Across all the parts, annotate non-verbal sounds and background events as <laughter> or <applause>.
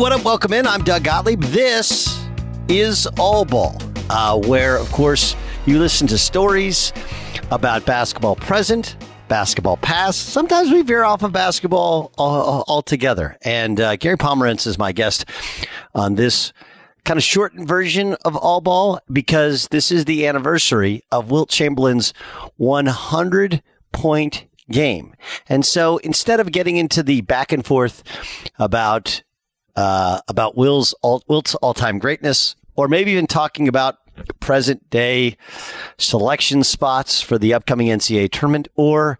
what up? Welcome in. I'm Doug Gottlieb. This is All Ball, uh, where, of course, you listen to stories about basketball present, basketball past. Sometimes we veer off of basketball altogether. And uh, Gary Pomerantz is my guest on this kind of shortened version of All Ball because this is the anniversary of Wilt Chamberlain's 100 point game. And so instead of getting into the back and forth about uh, about Will's all, Wilt's all time greatness, or maybe even talking about present day selection spots for the upcoming NCAA tournament, or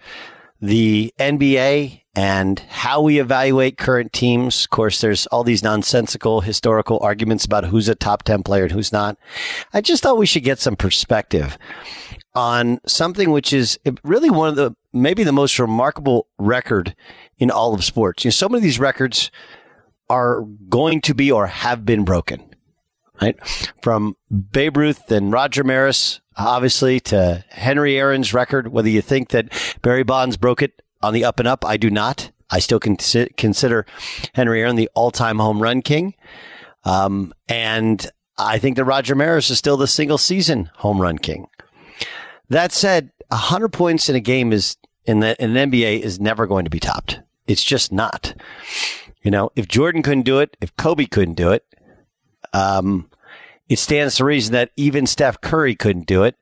the NBA and how we evaluate current teams. Of course, there's all these nonsensical historical arguments about who's a top 10 player and who's not. I just thought we should get some perspective on something which is really one of the maybe the most remarkable record in all of sports. You know, so many of these records are going to be or have been broken. Right? From Babe Ruth and Roger Maris, obviously, to Henry Aaron's record, whether you think that Barry Bonds broke it on the up and up, I do not. I still consider Henry Aaron the all time home run king. Um, and I think that Roger Maris is still the single season home run king. That said, 100 points in a game is in the in an NBA is never going to be topped. It's just not. You know, if Jordan couldn't do it, if Kobe couldn't do it, um, it stands to reason that even Steph Curry couldn't do it,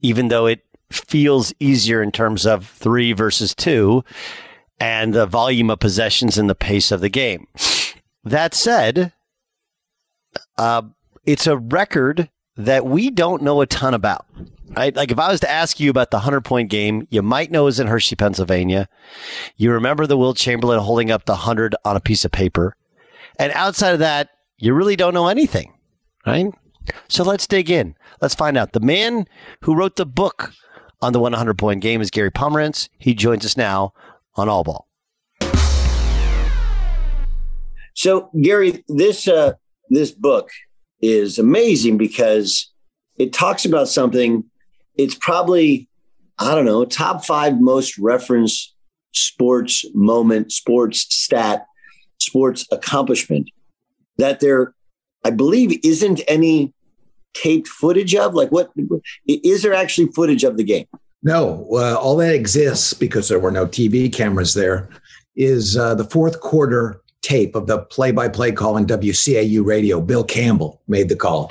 even though it feels easier in terms of three versus two and the volume of possessions and the pace of the game. That said, uh, it's a record that we don't know a ton about. Right? Like if I was to ask you about the 100 point game, you might know it was in Hershey, Pennsylvania. You remember the Will Chamberlain holding up the 100 on a piece of paper. And outside of that, you really don't know anything, right? So let's dig in. Let's find out. The man who wrote the book on the 100 point game is Gary Pomerantz. He joins us now on All Ball. So, Gary, this uh, this book is amazing because it talks about something. It's probably I don't know top five most referenced sports moment, sports stat, sports accomplishment that there, I believe, isn't any taped footage of? Like, what is there actually footage of the game? No, uh, all that exists because there were no TV cameras there. Is uh, the fourth quarter tape of the play-by-play call on WCAU radio. Bill Campbell made the call,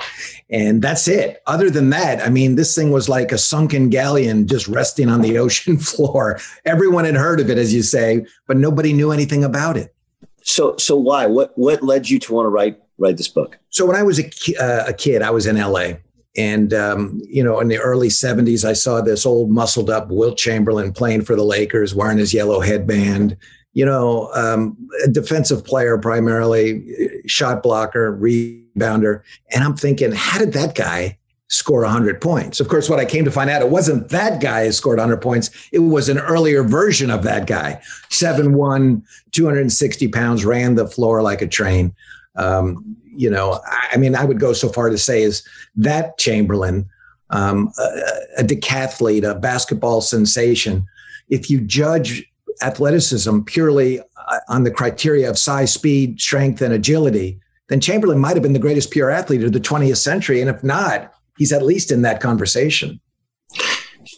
and that's it. Other than that, I mean, this thing was like a sunken galleon just resting on the <laughs> ocean floor. Everyone had heard of it, as you say, but nobody knew anything about it. So, so why? What what led you to want to write write this book? So when I was a, uh, a kid, I was in LA. And, um, you know, in the early 70s, I saw this old muscled up Wilt Chamberlain playing for the Lakers, wearing his yellow headband, you know, um, a defensive player primarily, shot blocker, rebounder. And I'm thinking, how did that guy score 100 points? Of course, what I came to find out, it wasn't that guy who scored 100 points. It was an earlier version of that guy. 7'1, 260 pounds, ran the floor like a train. Um, you know, I mean, I would go so far to say is that Chamberlain, um, a, a decathlete, a basketball sensation. If you judge athleticism purely uh, on the criteria of size, speed, strength, and agility, then Chamberlain might have been the greatest pure athlete of the 20th century. And if not, he's at least in that conversation.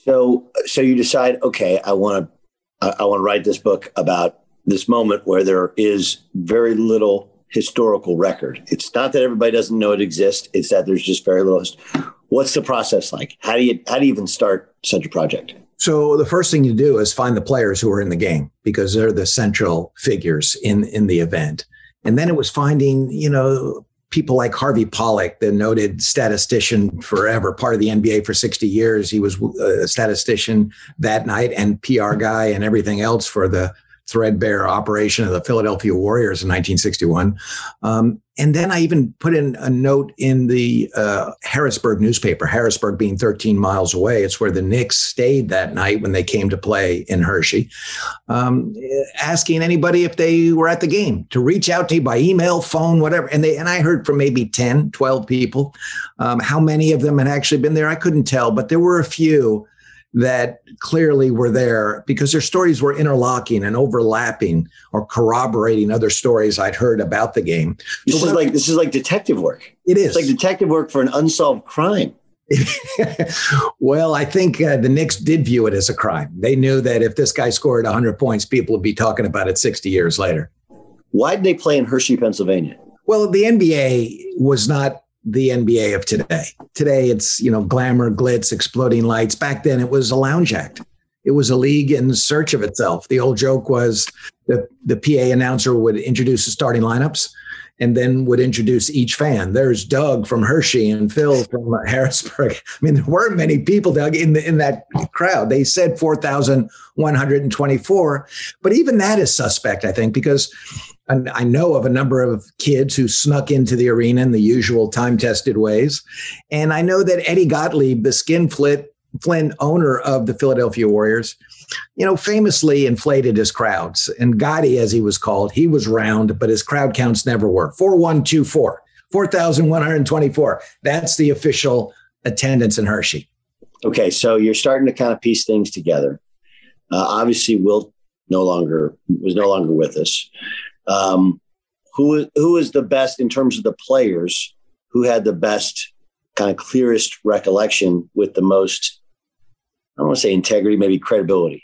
So, so you decide, okay, I want to, I, I want to write this book about this moment where there is very little historical record. It's not that everybody doesn't know it exists; it's that there's just very little. What's the process like? How do you how do you even start such a project? So the first thing you do is find the players who are in the game because they're the central figures in in the event. And then it was finding, you know, people like Harvey Pollack, the noted statistician forever, part of the NBA for 60 years. He was uh, a statistician that night and PR guy and everything else for the threadbare operation of the Philadelphia Warriors in 1961. Um, and then I even put in a note in the uh, Harrisburg newspaper, Harrisburg being 13 miles away. It's where the Knicks stayed that night when they came to play in Hershey, um, asking anybody if they were at the game to reach out to me by email, phone, whatever. And they and I heard from maybe 10, 12 people. Um, how many of them had actually been there, I couldn't tell, but there were a few that clearly were there because their stories were interlocking and overlapping or corroborating other stories I'd heard about the game. This so is like this is like detective work. It is it's like detective work for an unsolved crime. <laughs> well, I think uh, the Knicks did view it as a crime. They knew that if this guy scored 100 points, people would be talking about it 60 years later. Why did they play in Hershey, Pennsylvania? Well, the NBA was not the NBA of today. Today, it's you know glamour, glitz, exploding lights. Back then, it was a lounge act. It was a league in search of itself. The old joke was the the PA announcer would introduce the starting lineups and then would introduce each fan. There's Doug from Hershey and Phil from Harrisburg. I mean, there weren't many people, Doug, in the, in that crowd. They said 4,124, but even that is suspect, I think, because I know of a number of kids who snuck into the arena in the usual time tested ways. And I know that Eddie Gottlieb, the skinflint Flynn, owner of the Philadelphia Warriors, you know, famously inflated his crowds. And Gotti, as he was called, he was round, but his crowd counts never were. 4124, 4,124. That's the official attendance in Hershey. Okay, so you're starting to kind of piece things together. Uh, obviously, Wilt no longer was no longer with us. Um, who who is the best in terms of the players? Who had the best kind of clearest recollection with the most? I don't want to say integrity, maybe credibility.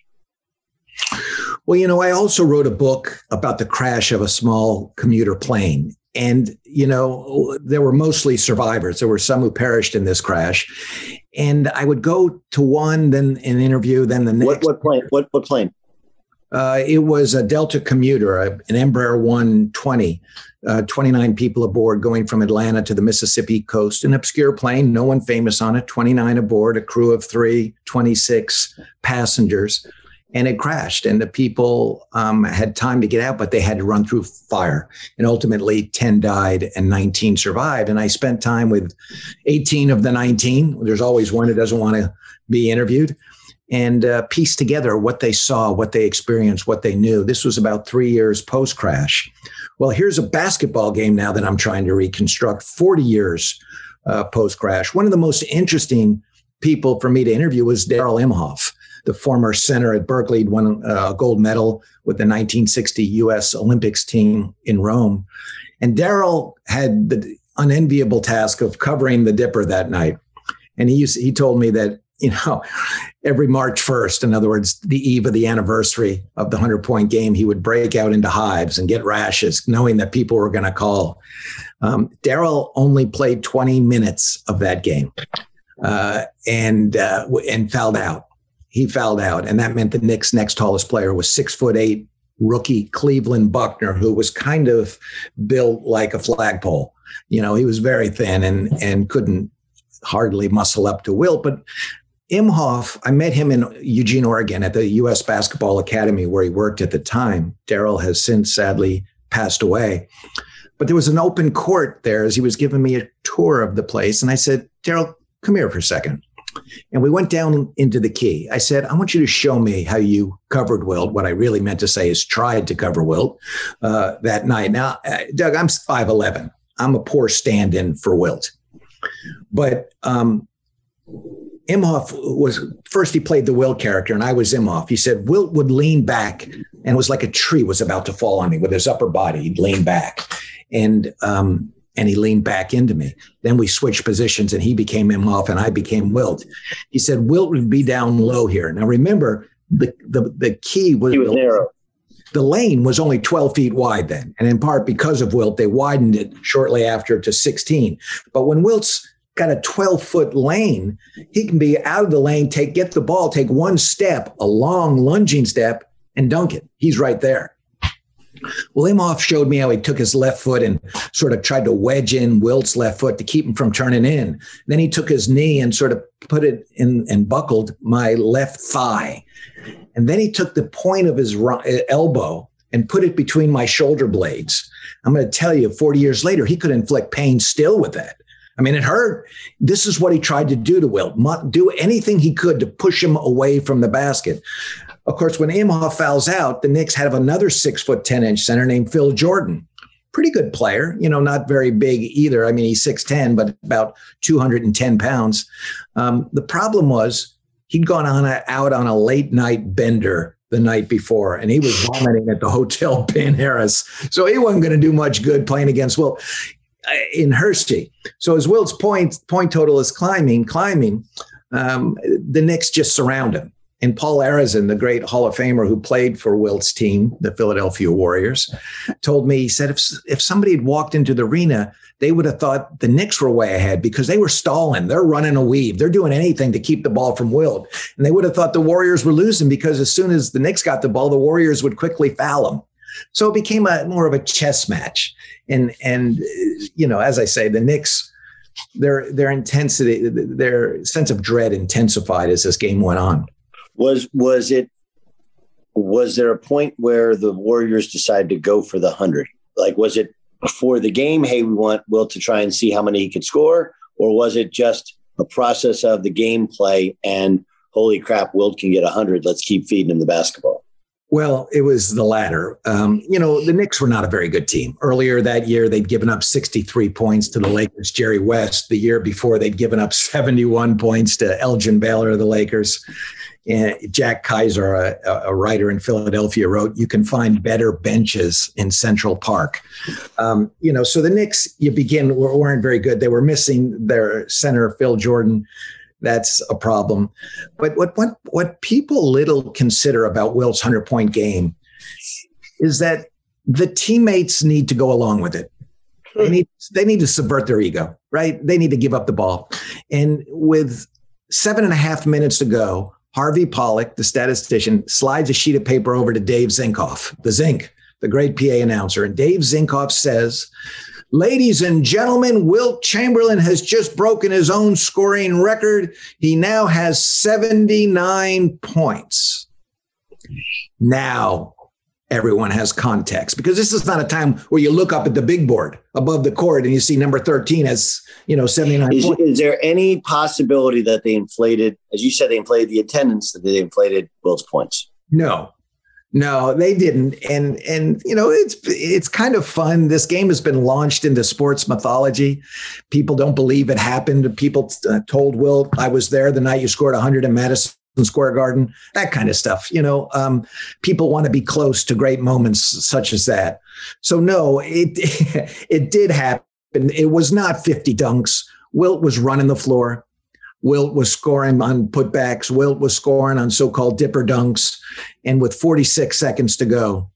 Well, you know, I also wrote a book about the crash of a small commuter plane. And, you know, there were mostly survivors. There were some who perished in this crash. And I would go to one, then an interview, then the next. What, what plane? What, what plane? Uh, it was a Delta commuter, an Embraer 120, uh, 29 people aboard going from Atlanta to the Mississippi coast, an obscure plane, no one famous on it, 29 aboard, a crew of three, 26 passengers. And it crashed, and the people um, had time to get out, but they had to run through fire. And ultimately, 10 died and 19 survived. And I spent time with 18 of the 19. There's always one who doesn't want to be interviewed and uh, piece together what they saw, what they experienced, what they knew. This was about three years post crash. Well, here's a basketball game now that I'm trying to reconstruct 40 years uh, post crash. One of the most interesting people for me to interview was Darrall Imhoff, the former center at Berkeley, who won uh, a gold medal with the 1960 U.S. Olympics team in Rome. And Darrall had the unenviable task of covering the Dipper that night. And he, used, he told me that you know, every March 1st, in other words, the eve of the anniversary of the 100 point game, he would break out into hives and get rashes, knowing that people were going to call. Um, Darrall only played 20 minutes of that game uh, and, uh, and fouled out. He fouled out. And that meant the Knicks' next tallest player was six foot eight rookie Cleveland Buckner, who was kind of built like a flagpole. You know, he was very thin and, and couldn't hardly muscle up to Wilt, but Imhoff, I met him in Eugene, Oregon at the U.S. Basketball Academy where he worked at the time. Darrall has since sadly passed away. But there was an open court there as he was giving me a tour of the place. And I said, Darrall, come here for a second. And we went down into the key. I said, I want you to show me how you covered Wilt. What I really meant to say is tried to cover Wilt uh, that night. Now, uh, Doug, I'm 5'11. I'm a poor stand in for Wilt. But um, Imhoff was first he played the Wilt character and I was Imhoff. He said Wilt would lean back and it was like a tree was about to fall on me with his upper body. He'd lean back and um, and he leaned back into me. Then we switched positions and he became Imhoff and I became Wilt. He said Wilt would be down low here. Now remember the the, the key was, was narrow. The lane was only 12 feet wide then. And in part because of Wilt, they widened it shortly after to 16. But when Wilt's got a 12 foot lane, he can be out of the lane, take get the ball, take one step, a long lunging step, and dunk it. He's right there. Well, Imhoff showed me how he took his left foot and sort of tried to wedge in Wilt's left foot to keep him from turning in. Then he took his knee and sort of put it in and buckled my left thigh. And then he took the point of his uh, elbow and put it between my shoulder blades. I'm going to tell you, 40 years later, he could inflict pain still with that. I mean, it hurt. This is what he tried to do to Wilt, do anything he could to push him away from the basket. Of course, when Imhoff fouls out, the Knicks have another six foot 10 inch center named Phil Jordon. Pretty good player, you know, not very big either. I mean, he's 6'10, but about 210 pounds. Um, the problem was he'd gone on a, out on a late night bender the night before, and he was vomiting at the <laughs> Hotel Penn Harris. So he wasn't going to do much good playing against Wilt uh, in Hershey. So as Wilt's point point total is climbing, climbing, um, the Knicks just surround him. And Paul Arizin, the great Hall of Famer who played for Wilt's team, the Philadelphia Warriors, told me, he said, if, if somebody had walked into the arena, they would have thought the Knicks were way ahead because they were stalling. They're running a weave. They're doing anything to keep the ball from Wilt. And they would have thought the Warriors were losing because as soon as the Knicks got the ball, the Warriors would quickly foul them. So it became a more of a chess match. And, and you know, as I say, the Knicks, their, their intensity, their sense of dread intensified as this game went on was was it was there a point where the Warriors decided to go for the hundred? Like, was it before the game? Hey, we want Will to try and see how many he could score, or was it just a process of the gameplay and holy crap, Wilt can get hundred. Let's keep feeding him the basketball. Well, it was the latter. Um, you know, the Knicks were not a very good team. Earlier that year, they'd given up 63 points to the Lakers, Jerry West. The year before, they'd given up 71 points to Elgin Baylor of the Lakers. And Jack Kiser, a, a, writer in Philadelphia, wrote, "You can find better benches in Central Park." Um, you know, so the Knicks, you begin weren't very good. They were missing their center, Phil Jordon. That's a problem. But what what what people little consider about Wilt's hundred point game is that the teammates need to go along with it. They hmm. need they need to subvert their ego, right? They need to give up the ball. And with seven and a half minutes to go, Harvey Pollack, the statistician, slides a sheet of paper over to Dave Zinkoff, the Zink, the great PA announcer. And Dave Zinkoff says, Ladies and gentlemen, Wilt Chamberlain has just broken his own scoring record. He now has 79 points. Now, everyone has context because this is not a time where you look up at the big board above the court and you see number 13 as you know 79 is, is, there any possibility that they inflated as you said they inflated the attendance that they inflated Wilt's points no no they didn't and and you know it's it's kind of fun this game has been launched into sports mythology people don't believe it happened people uh, told Wilt i was there the night you scored 100 in madison Square Garden, that kind of stuff. You know, um, people want to be close to great moments such as that. So no, it <laughs> it did happen. It was not 50 dunks. Wilt was running the floor. Wilt was scoring on putbacks. Wilt was scoring on so-called dipper dunks. And with 46 seconds to go,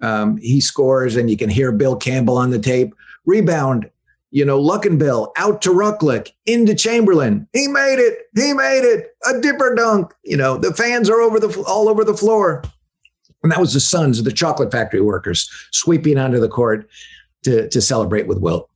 um, he scores, and you can hear Bill Campbell on the tape. Rebound you know, Luckenbill out to Ruklick, into Chamberlain. He made it. He made it. A dipper dunk. You know, the fans are over the all over the floor. And that was the sons of the chocolate factory workers sweeping onto the court to, to celebrate with Wilt.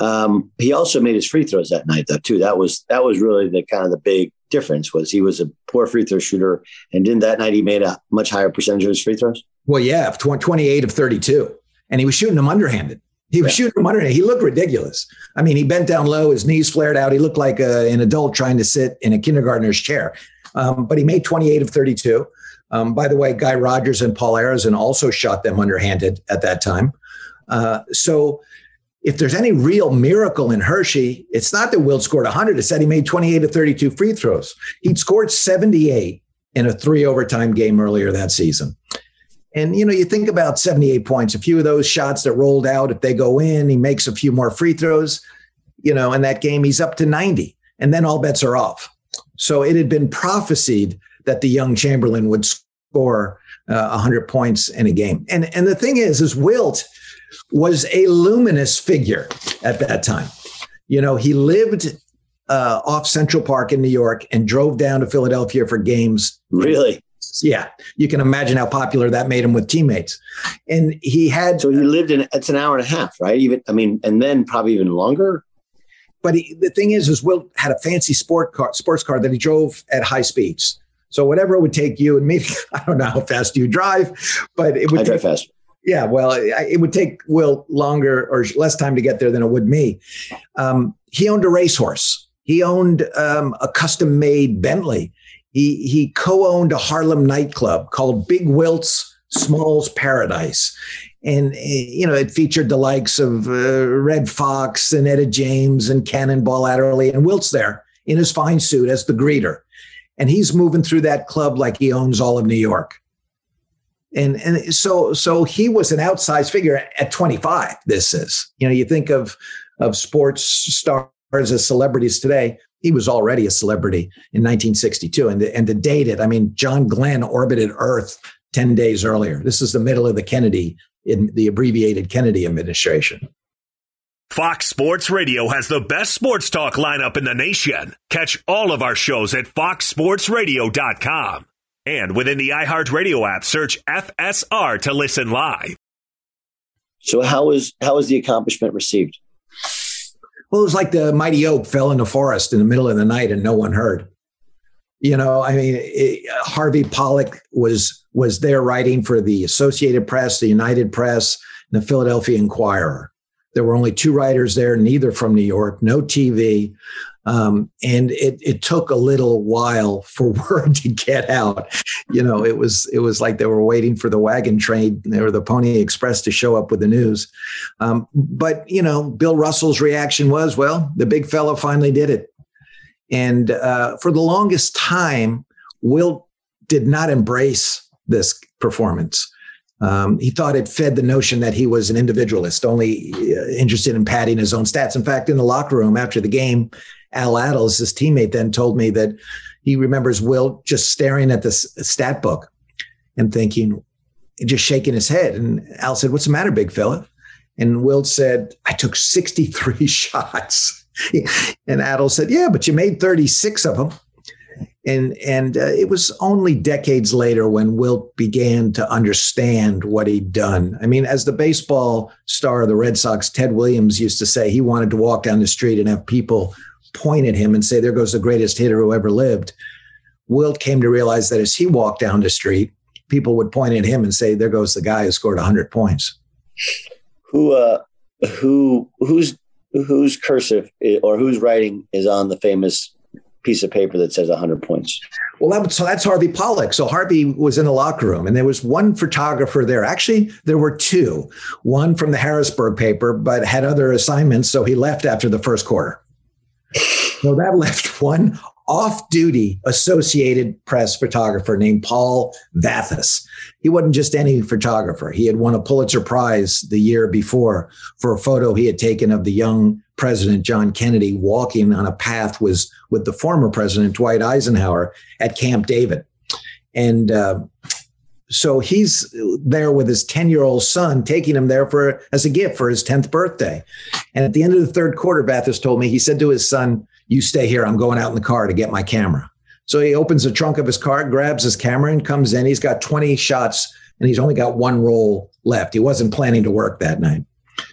Um, he also made his free throws that night, though, too. That was that was really the kind of the big difference was he was a poor free throw shooter, and didn't that night he made a much higher percentage of his free throws? Well, yeah, 28 of 32, and he was shooting them underhanded. He was yeah. shooting them underhanded. He looked ridiculous. I mean, he bent down low, his knees flared out. He looked like a, an adult trying to sit in a kindergartner's chair. Um, but he made 28 of 32. Um, by the way, Guy Rodgers and Paul Arizin also shot them underhanded at that time. Uh, so if there's any real miracle in Hershey, it's not that Wilt scored 100. It's that he made 28 to 32 free throws. He'd scored 78 in a three overtime game earlier that season. And you know, you think about 78 points, a few of those shots that rolled out, if they go in, he makes a few more free throws, you know, in that game, he's up to 90. And then all bets are off. So it had been prophesied that the young Chamberlain would score uh, 100 points in a game. And and the thing is, is Wilt was a luminous figure at that time. You know, he lived uh, off Central Park in New York and drove down to Philadelphia for games. Really? Yeah, you can imagine how popular that made him with teammates. And he had. So he lived in. It's an hour and a half, right? Even I mean, and then probably even longer. But he, the thing is, is Wilt had a fancy sport car, sports car that he drove at high speeds. So whatever it would take you and me, <laughs> I don't know how fast you drive, but it would I drive fast. Yeah, well, it would take Will longer or less time to get there than it would me. Um, he owned a racehorse. He owned um, a custom made Bentley. He he co-owned a Harlem nightclub called Big Wilt's Small's Paradise. And eh, you know, it featured the likes of uh, Redd Foxx and Etta James and Cannonball Adderley, and Wilt's there in his fine suit as the greeter. and he's moving through that club like he owns all of New York. And and so so he was an outsized figure at 25. This is you know you think of of sports stars as celebrities today. He was already a celebrity in 1962, and and to date it, I mean, John Glenn orbited Earth 10 days earlier. This is the middle of the Kennedy in the abbreviated Kennedy administration. Fox Sports Radio has the best sports talk lineup in the nation. Catch all of our shows at foxsportsradio.com. And within the iHeartRadio app, search FSR to listen live. So how was how was the accomplishment received? Well, it was like the mighty oak fell in the forest in the middle of the night and no one heard. You know, I mean, it, Harvey Pollack was was there writing for the Associated Press, the United Press, and the Philadelphia Inquirer. There were only two writers there, neither from New York, no TV. Um, and it, it took a little while for <laughs> word to get out. You know, it was it was like they were waiting for the wagon train or the Pony Express to show up with the news. Um, but you know, Bill Russell's reaction was, "Well, the big fellow finally did it." And uh, for the longest time, Wilt did not embrace this performance. Um, he thought it fed the notion that he was an individualist, only uh, interested in padding his own stats. In fact, in the locker room after the game, Al Attles, his teammate, then told me that he remembers Will just staring at the stat book and thinking, just shaking his head. And Al said, What's the matter, big fella? And Will said, I took 63 <laughs> shots. and Attles said, Yeah, but you made 36 of them. And and uh, it was only decades later when Wilt began to understand what he'd done. I mean, as the baseball star of the Red Sox, Ted Williams used to say, he wanted to walk down the street and have people point at him and say, "There goes the greatest hitter who ever lived." Wilt came to realize that as he walked down the street, people would point at him and say, "There goes the guy who scored 100 points." Who uh, who who's whose cursive or whose writing is on the famous piece of paper that says 100 points. Well, that, so that's Harvey Pollack. So Harvey was in the locker room, and there was one photographer there. Actually, there were two. One from the Harrisburg paper, but had other assignments, so he left after the first quarter. So that left <laughs> one off duty Associated Press photographer named Paul Vathis. He wasn't just any photographer. He had won a Pulitzer Prize the year before for a photo he had taken of the young President John Kennedy walking on a path was with the former president Dwight Eisenhower at Camp David. And uh, so he's there with his 10 year old son, taking him there for as a gift for his 10th birthday. And at the end of the third quarter, Vathis told me, he said to his son, You stay here. I'm going out in the car to get my camera. So he opens the trunk of his car, grabs his camera, and comes in. He's got 20 shots and he's only got one roll left. He wasn't planning to work that night.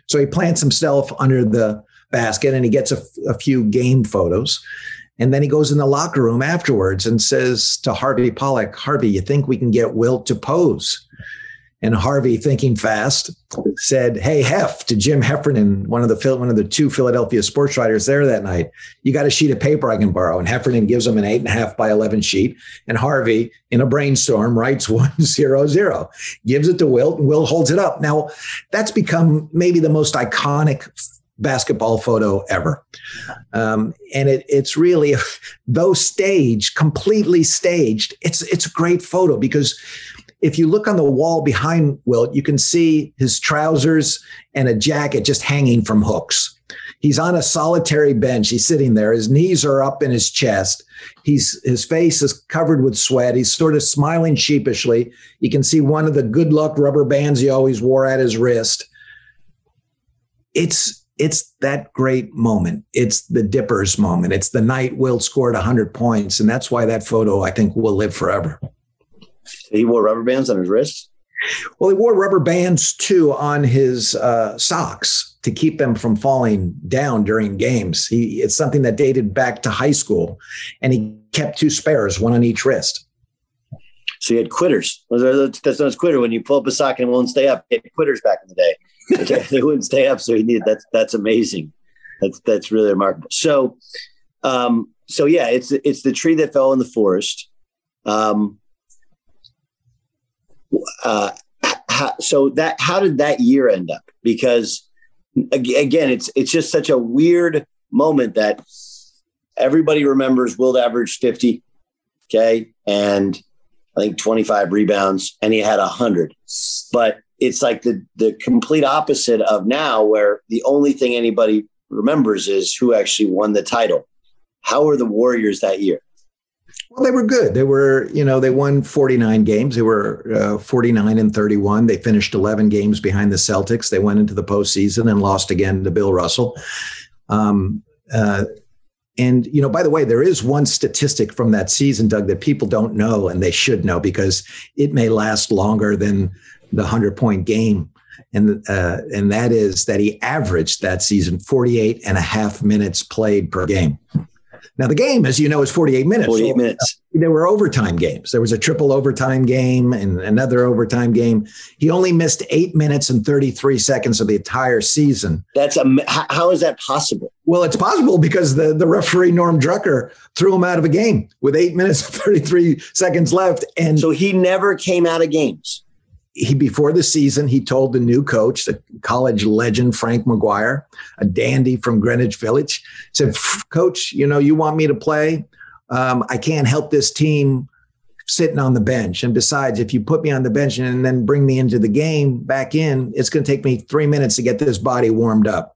So he plants himself under the basket and he gets a, a few game photos. And then he goes in the locker room afterwards and says to Harvey Pollack, Harvey, you think we can get Wilt to pose? And Harvey, thinking fast, said, "Hey, Hef," to Jim Heffernan, one of the one of the two Philadelphia sports writers there that night. You got a sheet of paper I can borrow, and Heffernan gives him an eight and a half by eleven sheet, and Harvey, in a brainstorm, writes <laughs> one zero zero, gives it to Wilt, and Wilt holds it up. Now, that's become maybe the most iconic basketball photo ever. Um, and it, it's really, <laughs> though staged, completely staged, it's, it's a great photo because if you look on the wall behind Wilt, you can see his trousers and a jacket just hanging from hooks. He's on a solitary bench. He's sitting there. His knees are up in his chest. He's his face is covered with sweat. He's sort of smiling sheepishly. You can see one of the good luck rubber bands he always wore at his wrist. It's it's that great moment. It's the Dippers moment. It's the night Wilt scored 100 points. And that's why that photo, I think, will live forever. He wore rubber bands on his wrists? Well, he wore rubber bands too on his uh, socks to keep them from falling down during games. He, it's something that dated back to high school. And he kept two spares, one on each wrist. So you had quitters. That's not a quitter. When you pull up a sock and it won't stay up, you had quitters back in the day. <laughs> they wouldn't stay up, so he needed that's that's amazing. That's that's really remarkable. So, um, so yeah, it's it's the tree that fell in the forest. Um, uh, how, so that how did that year end up? Because again, it's it's just such a weird moment that everybody remembers. Wilt average fifty. Okay. And I think 25 rebounds and he had 100. But it's like the, the complete opposite of now, where the only thing anybody remembers is who actually won the title. How were the Warriors that year? Well, they were good. They were, you know, they won 49 games. They were uh, 49 and 31. They finished 11 games behind the Celtics. They went into the postseason and lost again to Bill Russell. Um, uh, and, you know, by the way, there is one statistic from that season, Doug, that people don't know and they should know because it may last longer than the 100 point game. And, uh, and that is that he averaged that season 48 and a half minutes played per game. Now, the game, as you know, is 48 minutes. 48 minutes. there were overtime games. There was a triple overtime game and another overtime game. He only missed eight minutes and 33 seconds of the entire season. That's a, how is that possible? Well, it's possible because the, the referee, Norm Drucker, threw him out of a game with eight minutes and 33 seconds left. And so he never came out of games he before the season he told the new coach the college legend frank mcguire a dandy from greenwich village said coach you know you want me to play? Um, i can't help this team sitting on the bench. And besides if you put me on the bench and then bring me into the game back in it's going to take me three minutes to get this body warmed up.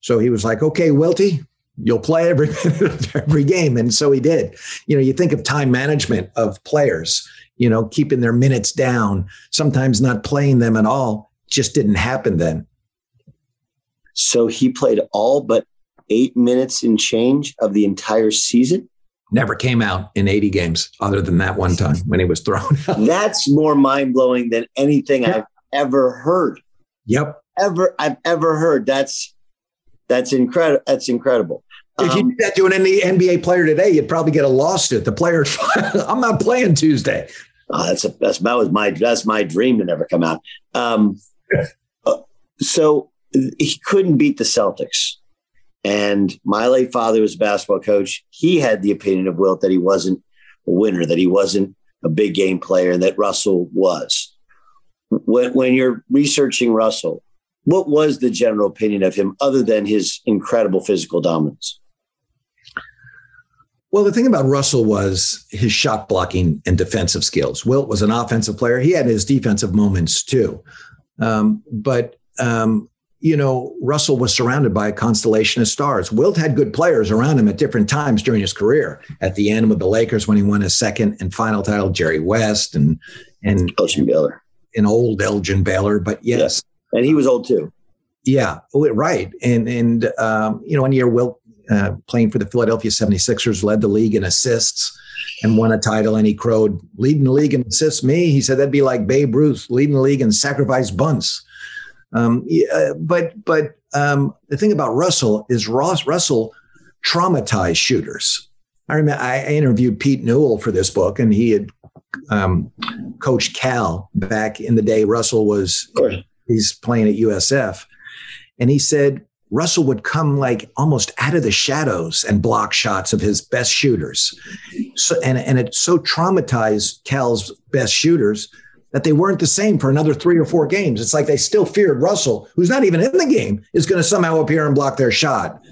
So he was like okay wilty you'll play every <laughs> every game. And so he did. You know you think of time management of players you know, keeping their minutes down, sometimes not playing them at all, just didn't happen then. So he played all but eight minutes in change of the entire season? Never came out in 80 games other than that one time when he was thrown out. <laughs> That's more mind blowing than anything yeah. I've ever heard. Yep. Ever I've ever heard. That's that's incredible. That's incredible. If um, you did that to an NBA player today, you'd probably get a lawsuit. The player, <laughs> I'm not playing Tuesday. Oh, that's a, that's that was my that's my dream to never come out. Um, uh, so he couldn't beat the Celtics, and my late father was a basketball coach. He had the opinion of Wilt that he wasn't a winner, that he wasn't a big game player, and that Russell was. When when you're researching Russell, what was the general opinion of him, other than his incredible physical dominance? Well, the thing about Russell was his shot blocking and defensive skills. Wilt was an offensive player. He had his defensive moments too. Um, but, um, you know, Russell was surrounded by a constellation of stars. Wilt had good players around him at different times during his career. At the end with the Lakers when he won his second and final title, Jerry West and and Elgin Baylor, an old Elgin Baylor. But yes, and he was old too. Yeah, right. And and um, you know, one year Wilt uh, playing for the Philadelphia 76ers, led the league in assists and won a title. And he crowed, leading the league in assists, me. He said that'd be like Babe Ruth leading the league in sacrifice bunts. Um, yeah, but but um, the thing about Russell is Ross Russell traumatized shooters. I remember I interviewed Pete Newell for this book, and he had um, coached Cal back in the day. Russell was he's playing at USF, and he said Russell would come like almost out of the shadows and block shots of his best shooters. So, and, and it so traumatized Cal's best shooters that they weren't the same for another three or four games. It's like they still feared Russell, who's not even in the game, is going to somehow appear and block their shot.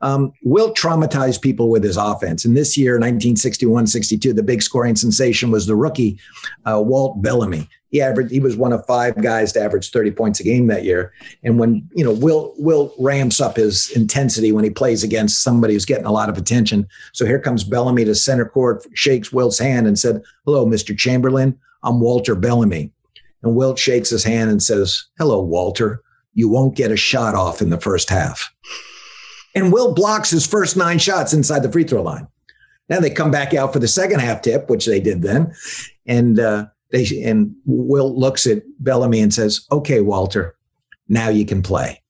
Um, Wilt traumatized people with his offense. And this year, 1961 62, the big scoring sensation was the rookie, uh, Walt Bellamy. He averaged, he was one of five guys to average 30 points a game that year. And when, you know, Will, Will ramps up his intensity when he plays against somebody who's getting a lot of attention. So here comes Bellamy to center court, shakes will's hand and said, Hello, Mr. Chamberlain. I'm Walter Bellamy. And Wilt shakes his hand and says, Hello, Walter. You won't get a shot off in the first half. And Will blocks his first nine shots inside the free throw line. Now they come back out for the second half tip, which they did then. And, uh, they and Will looks at Bellamy and says, "Okay, Walter, now you can play."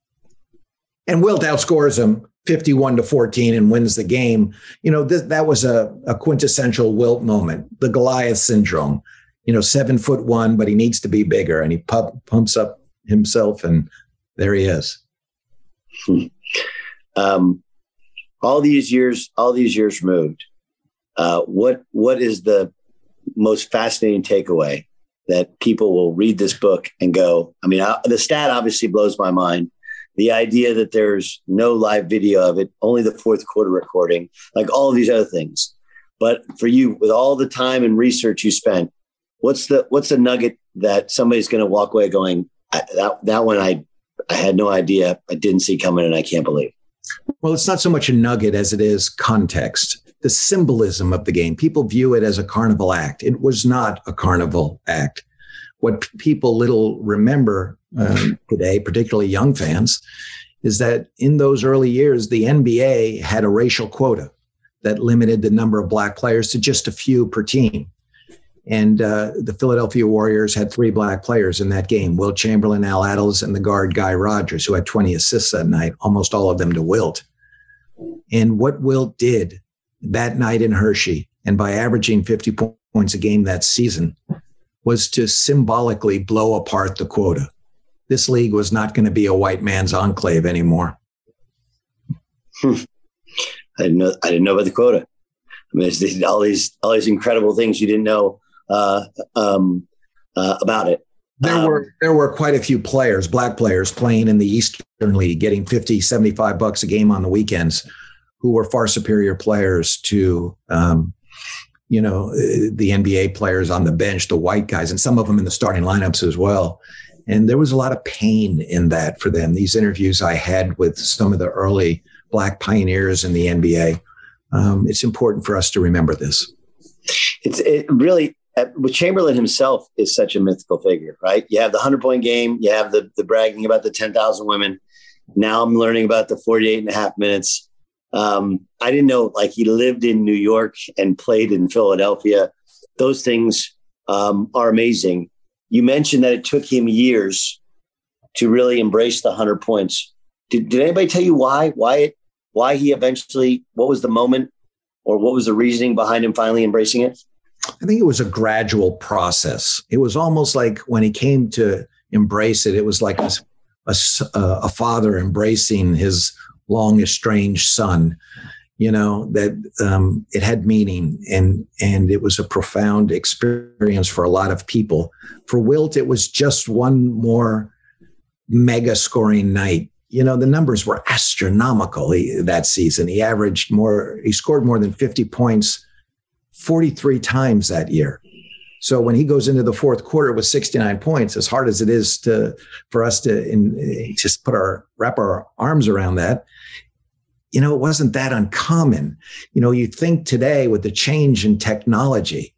And Wilt outscores him 51 to 14 and wins the game. You know, th- that was a, a quintessential Wilt moment, the Goliath syndrome. You know, seven foot one, but he needs to be bigger. And he pump, pumps up himself, and there he is. <laughs> Um, all these years, all these years removed. Uh, what what is the most fascinating takeaway that people will read this book and go, I mean, I, the stat obviously blows my mind. The idea that there's no live video of it, only the fourth quarter recording, like all of these other things. But for you, with all the time and research you spent, what's the what's the nugget that somebody's going to walk away going that that one I I had no idea, I didn't see coming, and I can't believe. Well, it's not so much a nugget as it is context. The symbolism of the game. People view it as a carnival act. It was not a carnival act. What p- people little remember um, <laughs> today, particularly young fans, is that in those early years, the NBA had a racial quota that limited the number of black players to just a few per team. And uh, the Philadelphia Warriors had three black players in that game Will Chamberlain, Al Attles, and the guard Guy Rodgers, who had 20 assists that night, almost all of them to Wilt. And what Wilt did that night in Hershey, and by averaging 50 points a game that season, was to symbolically blow apart the quota. This league was not going to be a white man's enclave anymore. Hmm. I didn't know. I didn't know about the quota. I mean, it's all these all these incredible things you didn't know uh, um, uh, about it. There um, were there were quite a few players, black players, playing in the Eastern League, getting 50, 75 bucks a game on the weekends, who were far superior players to, um, you know, the NBA players on the bench, the white guys, and some of them in the starting lineups as well. And there was a lot of pain in that for them. These interviews I had with some of the early black pioneers in the NBA. Um, it's important for us to remember this. It's it really uh, Chamberlain himself is such a mythical figure, right? You have the 100 point game, you have the, the bragging about the 10,000 women. Now I'm learning about the 48 and a half minutes. Um, I didn't know like he lived in New York and played in Philadelphia. Those things um, are amazing. You mentioned that it took him years to really embrace the 100 points. Did, did anybody tell you why? Why? Why he eventually? What was the moment, or what was the reasoning behind him finally embracing it? I think it was a gradual process. It was almost like when he came to embrace it, it was like a, a, a father embracing his long estranged son. You know that um, it had meaning, and and it was a profound experience for a lot of people. For Wilt, it was just one more mega scoring night. You know the numbers were astronomical that season. He averaged more. He scored more than fifty points 43 times that year. So when he goes into the fourth quarter with 69 points, as hard as it is to for us to in, eh, just put our wrap our arms around that, you know, it wasn't that uncommon. You know, you think today with the change in technology,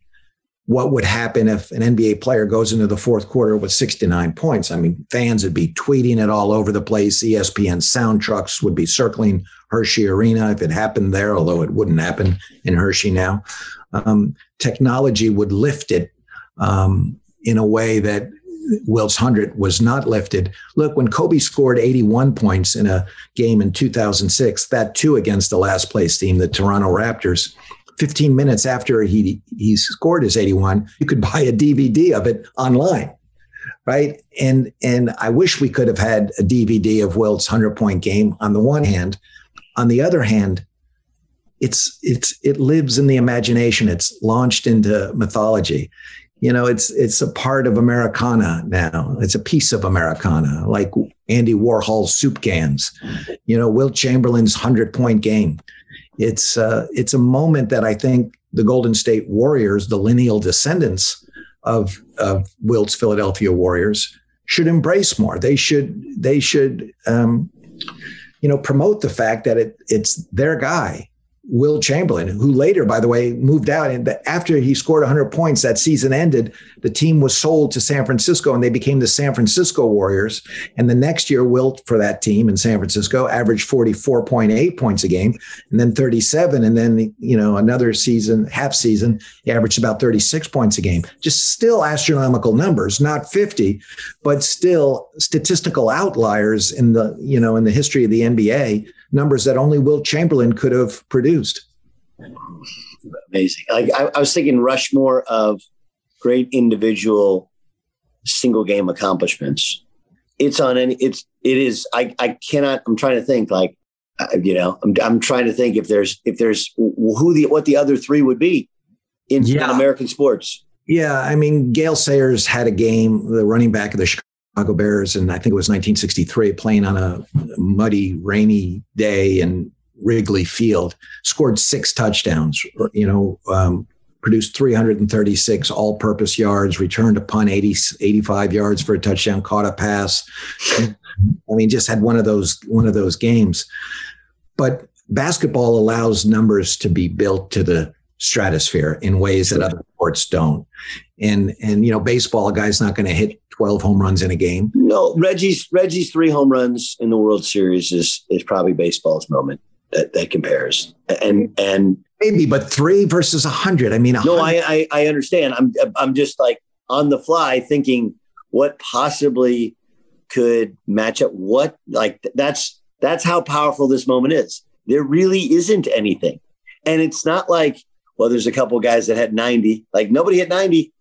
what would happen if an NBA player goes into the fourth quarter with 69 points? I mean, fans would be tweeting it all over the place. ESPN sound trucks would be circling Hershey Arena if it happened there, although it wouldn't happen in Hershey now um, technology would lift it um, in a way that Wilt's 100 was not lifted. Look, when Kobe scored 81 points in a game in 2006, that too against the last place team, the Toronto Raptors, 15 minutes after he, he scored his 81, you could <laughs> buy a DVD of it online. Right. And and I wish we could have had a DVD of Wilt's 100 point game on the one hand. On the other hand, it's it's it lives in the imagination. It's launched into mythology. You know it's it's a part of americana now. It's a piece of americana like andy warhol's soup cans. You know wilt chamberlain's 100 point game. It's uh, it's a moment that i think the golden state warriors the lineal descendants of of wilt's philadelphia warriors should embrace more. They should they should um, you know promote the fact that it it's their guy Wilt Chamberlain, who later, by the way, moved out. And after he scored 100 points, that season ended. The team was sold to San Francisco, and they became the San Francisco Warriors. And the next year, Wilt for that team in San Francisco averaged 44.8 points a game, and then 37. And then you know another season, half season, he averaged about 36 points a game. Just still astronomical numbers, not 50, but still statistical outliers in the you know in the history of the NBA numbers that only Wilt Chamberlain could have produced. Amazing. Like I, I was thinking Rushmore of great individual single game accomplishments. It's on any, it's, it is, I, I cannot, I'm trying to think like, you know, I'm, I'm trying to think if there's, if there's who the, what the other three would be in, yeah. in American sports. Yeah. I mean, Gale Sayers had a game, the running back of the Chicago Bears, and I think it was 1963, playing on a muddy, rainy day in Wrigley Field, scored six touchdowns, you know, um, produced 336 all purpose yards, returned a punt 80, 85 yards for a touchdown, caught a pass. I mean, just had one of those, one of those games. But basketball allows numbers to be built to the stratosphere in ways that other sports don't. And, and, you know, baseball, a guy's not going to hit 12 home runs in a game. No, Reggie's, Reggie's three home runs in the World Series is, is probably baseball's moment that, that compares. And, and, Maybe, but three versus a hundred. I mean, 100. no, I, I I understand. I'm I'm just like on the fly thinking what possibly could match up. What like that's that's how powerful this moment is. There really isn't anything, and it's not like well, there's a couple guys that had 90. Like nobody hit 90.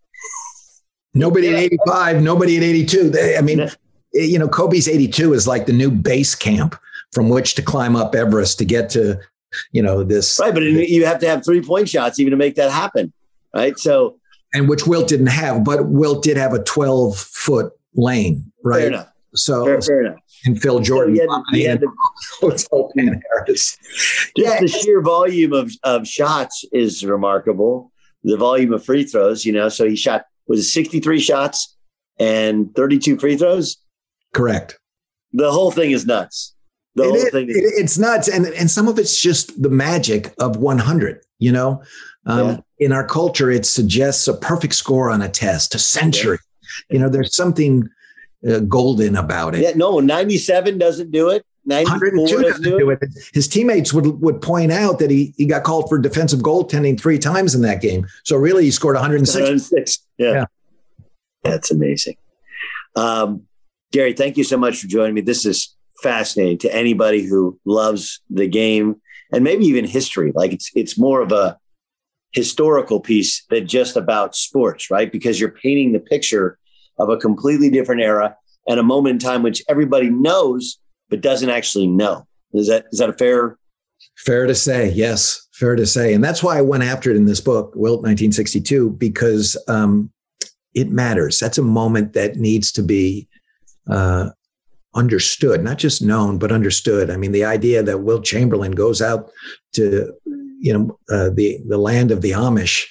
Nobody at 85. Nobody at 82. They, I mean, eh, you know, Kobe's 82 is like the new base camp from which to climb up Everest to get to you know this right but you have to have three point shots even to make that happen right so and which wilt didn't have but wilt did have a 12 foot lane right fair enough so fair, fair enough and Phil Jordon. So he had, he had the, Just yeah. the sheer volume of, of shots is remarkable. The volume of free throws, you know, so he shot was it 63 shots and 32 free throws? Correct. The whole thing is nuts. The it whole is, thing is- it, it's nuts, and and some of it's just the magic of 100. You know, um, yeah. in our culture, it suggests a perfect score on a test, a century. Yeah. You know, there's something uh, golden about it. Yeah, no, 97 doesn't do it. 102 doesn't, do it. His teammates would would point out that he he got called for defensive goaltending three times in that game. So really, he scored 106. 106. Yeah. yeah. That's amazing. Um, Gary, thank you so much for joining me. This is fascinating to anybody who loves the game and maybe even history. Like it's it's more of a historical piece than just about sports, right? Because you're painting the picture of a completely different era and a moment in time which everybody knows but doesn't actually know. Is that is that a fair fair to say? Yes, fair to say. And that's why I went after it in this book, Wilt 1962, because um, it matters. That's a moment that needs to be uh, understood, not just known, but understood. I mean, the idea that Wilt Chamberlain goes out to, you know, uh, the the land of the Amish,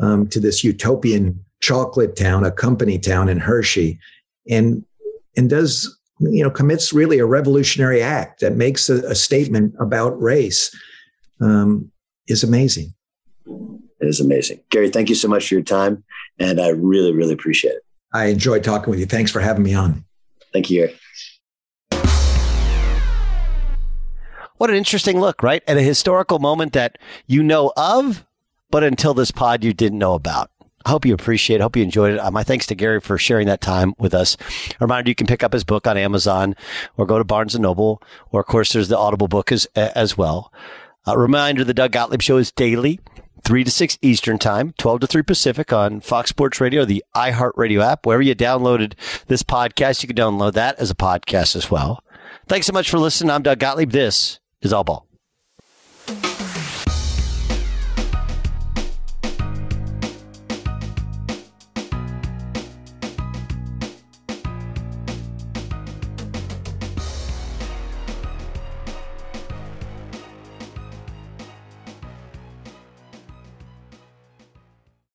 um, to this utopian chocolate town, a company town in Hershey, and and does you know commits really a revolutionary act that makes a, a statement about race, um, is amazing. It is amazing, Gary. Thank you so much for your time, and I really, really appreciate it. I enjoyed talking with you. Thanks for having me on. Thank you, Gary. What an interesting look, right? At a historical moment that you know of, but until this pod you didn't know about. I hope you appreciate it. Hope you enjoyed it. Uh, my thanks to Gary for sharing that time with us. A reminder, you can pick up his book on Amazon or go to Barnes & Noble, or of course, there's the Audible book as, as well. A reminder, the Doug Gottlieb Show is daily, 3 to 6 Eastern Time, 12 to 3 Pacific on Fox Sports Radio, the iHeartRadio app. Wherever you downloaded this podcast, you can download that as a podcast as well. Thanks so much for listening. I'm Doug Gottlieb. This is All Ball.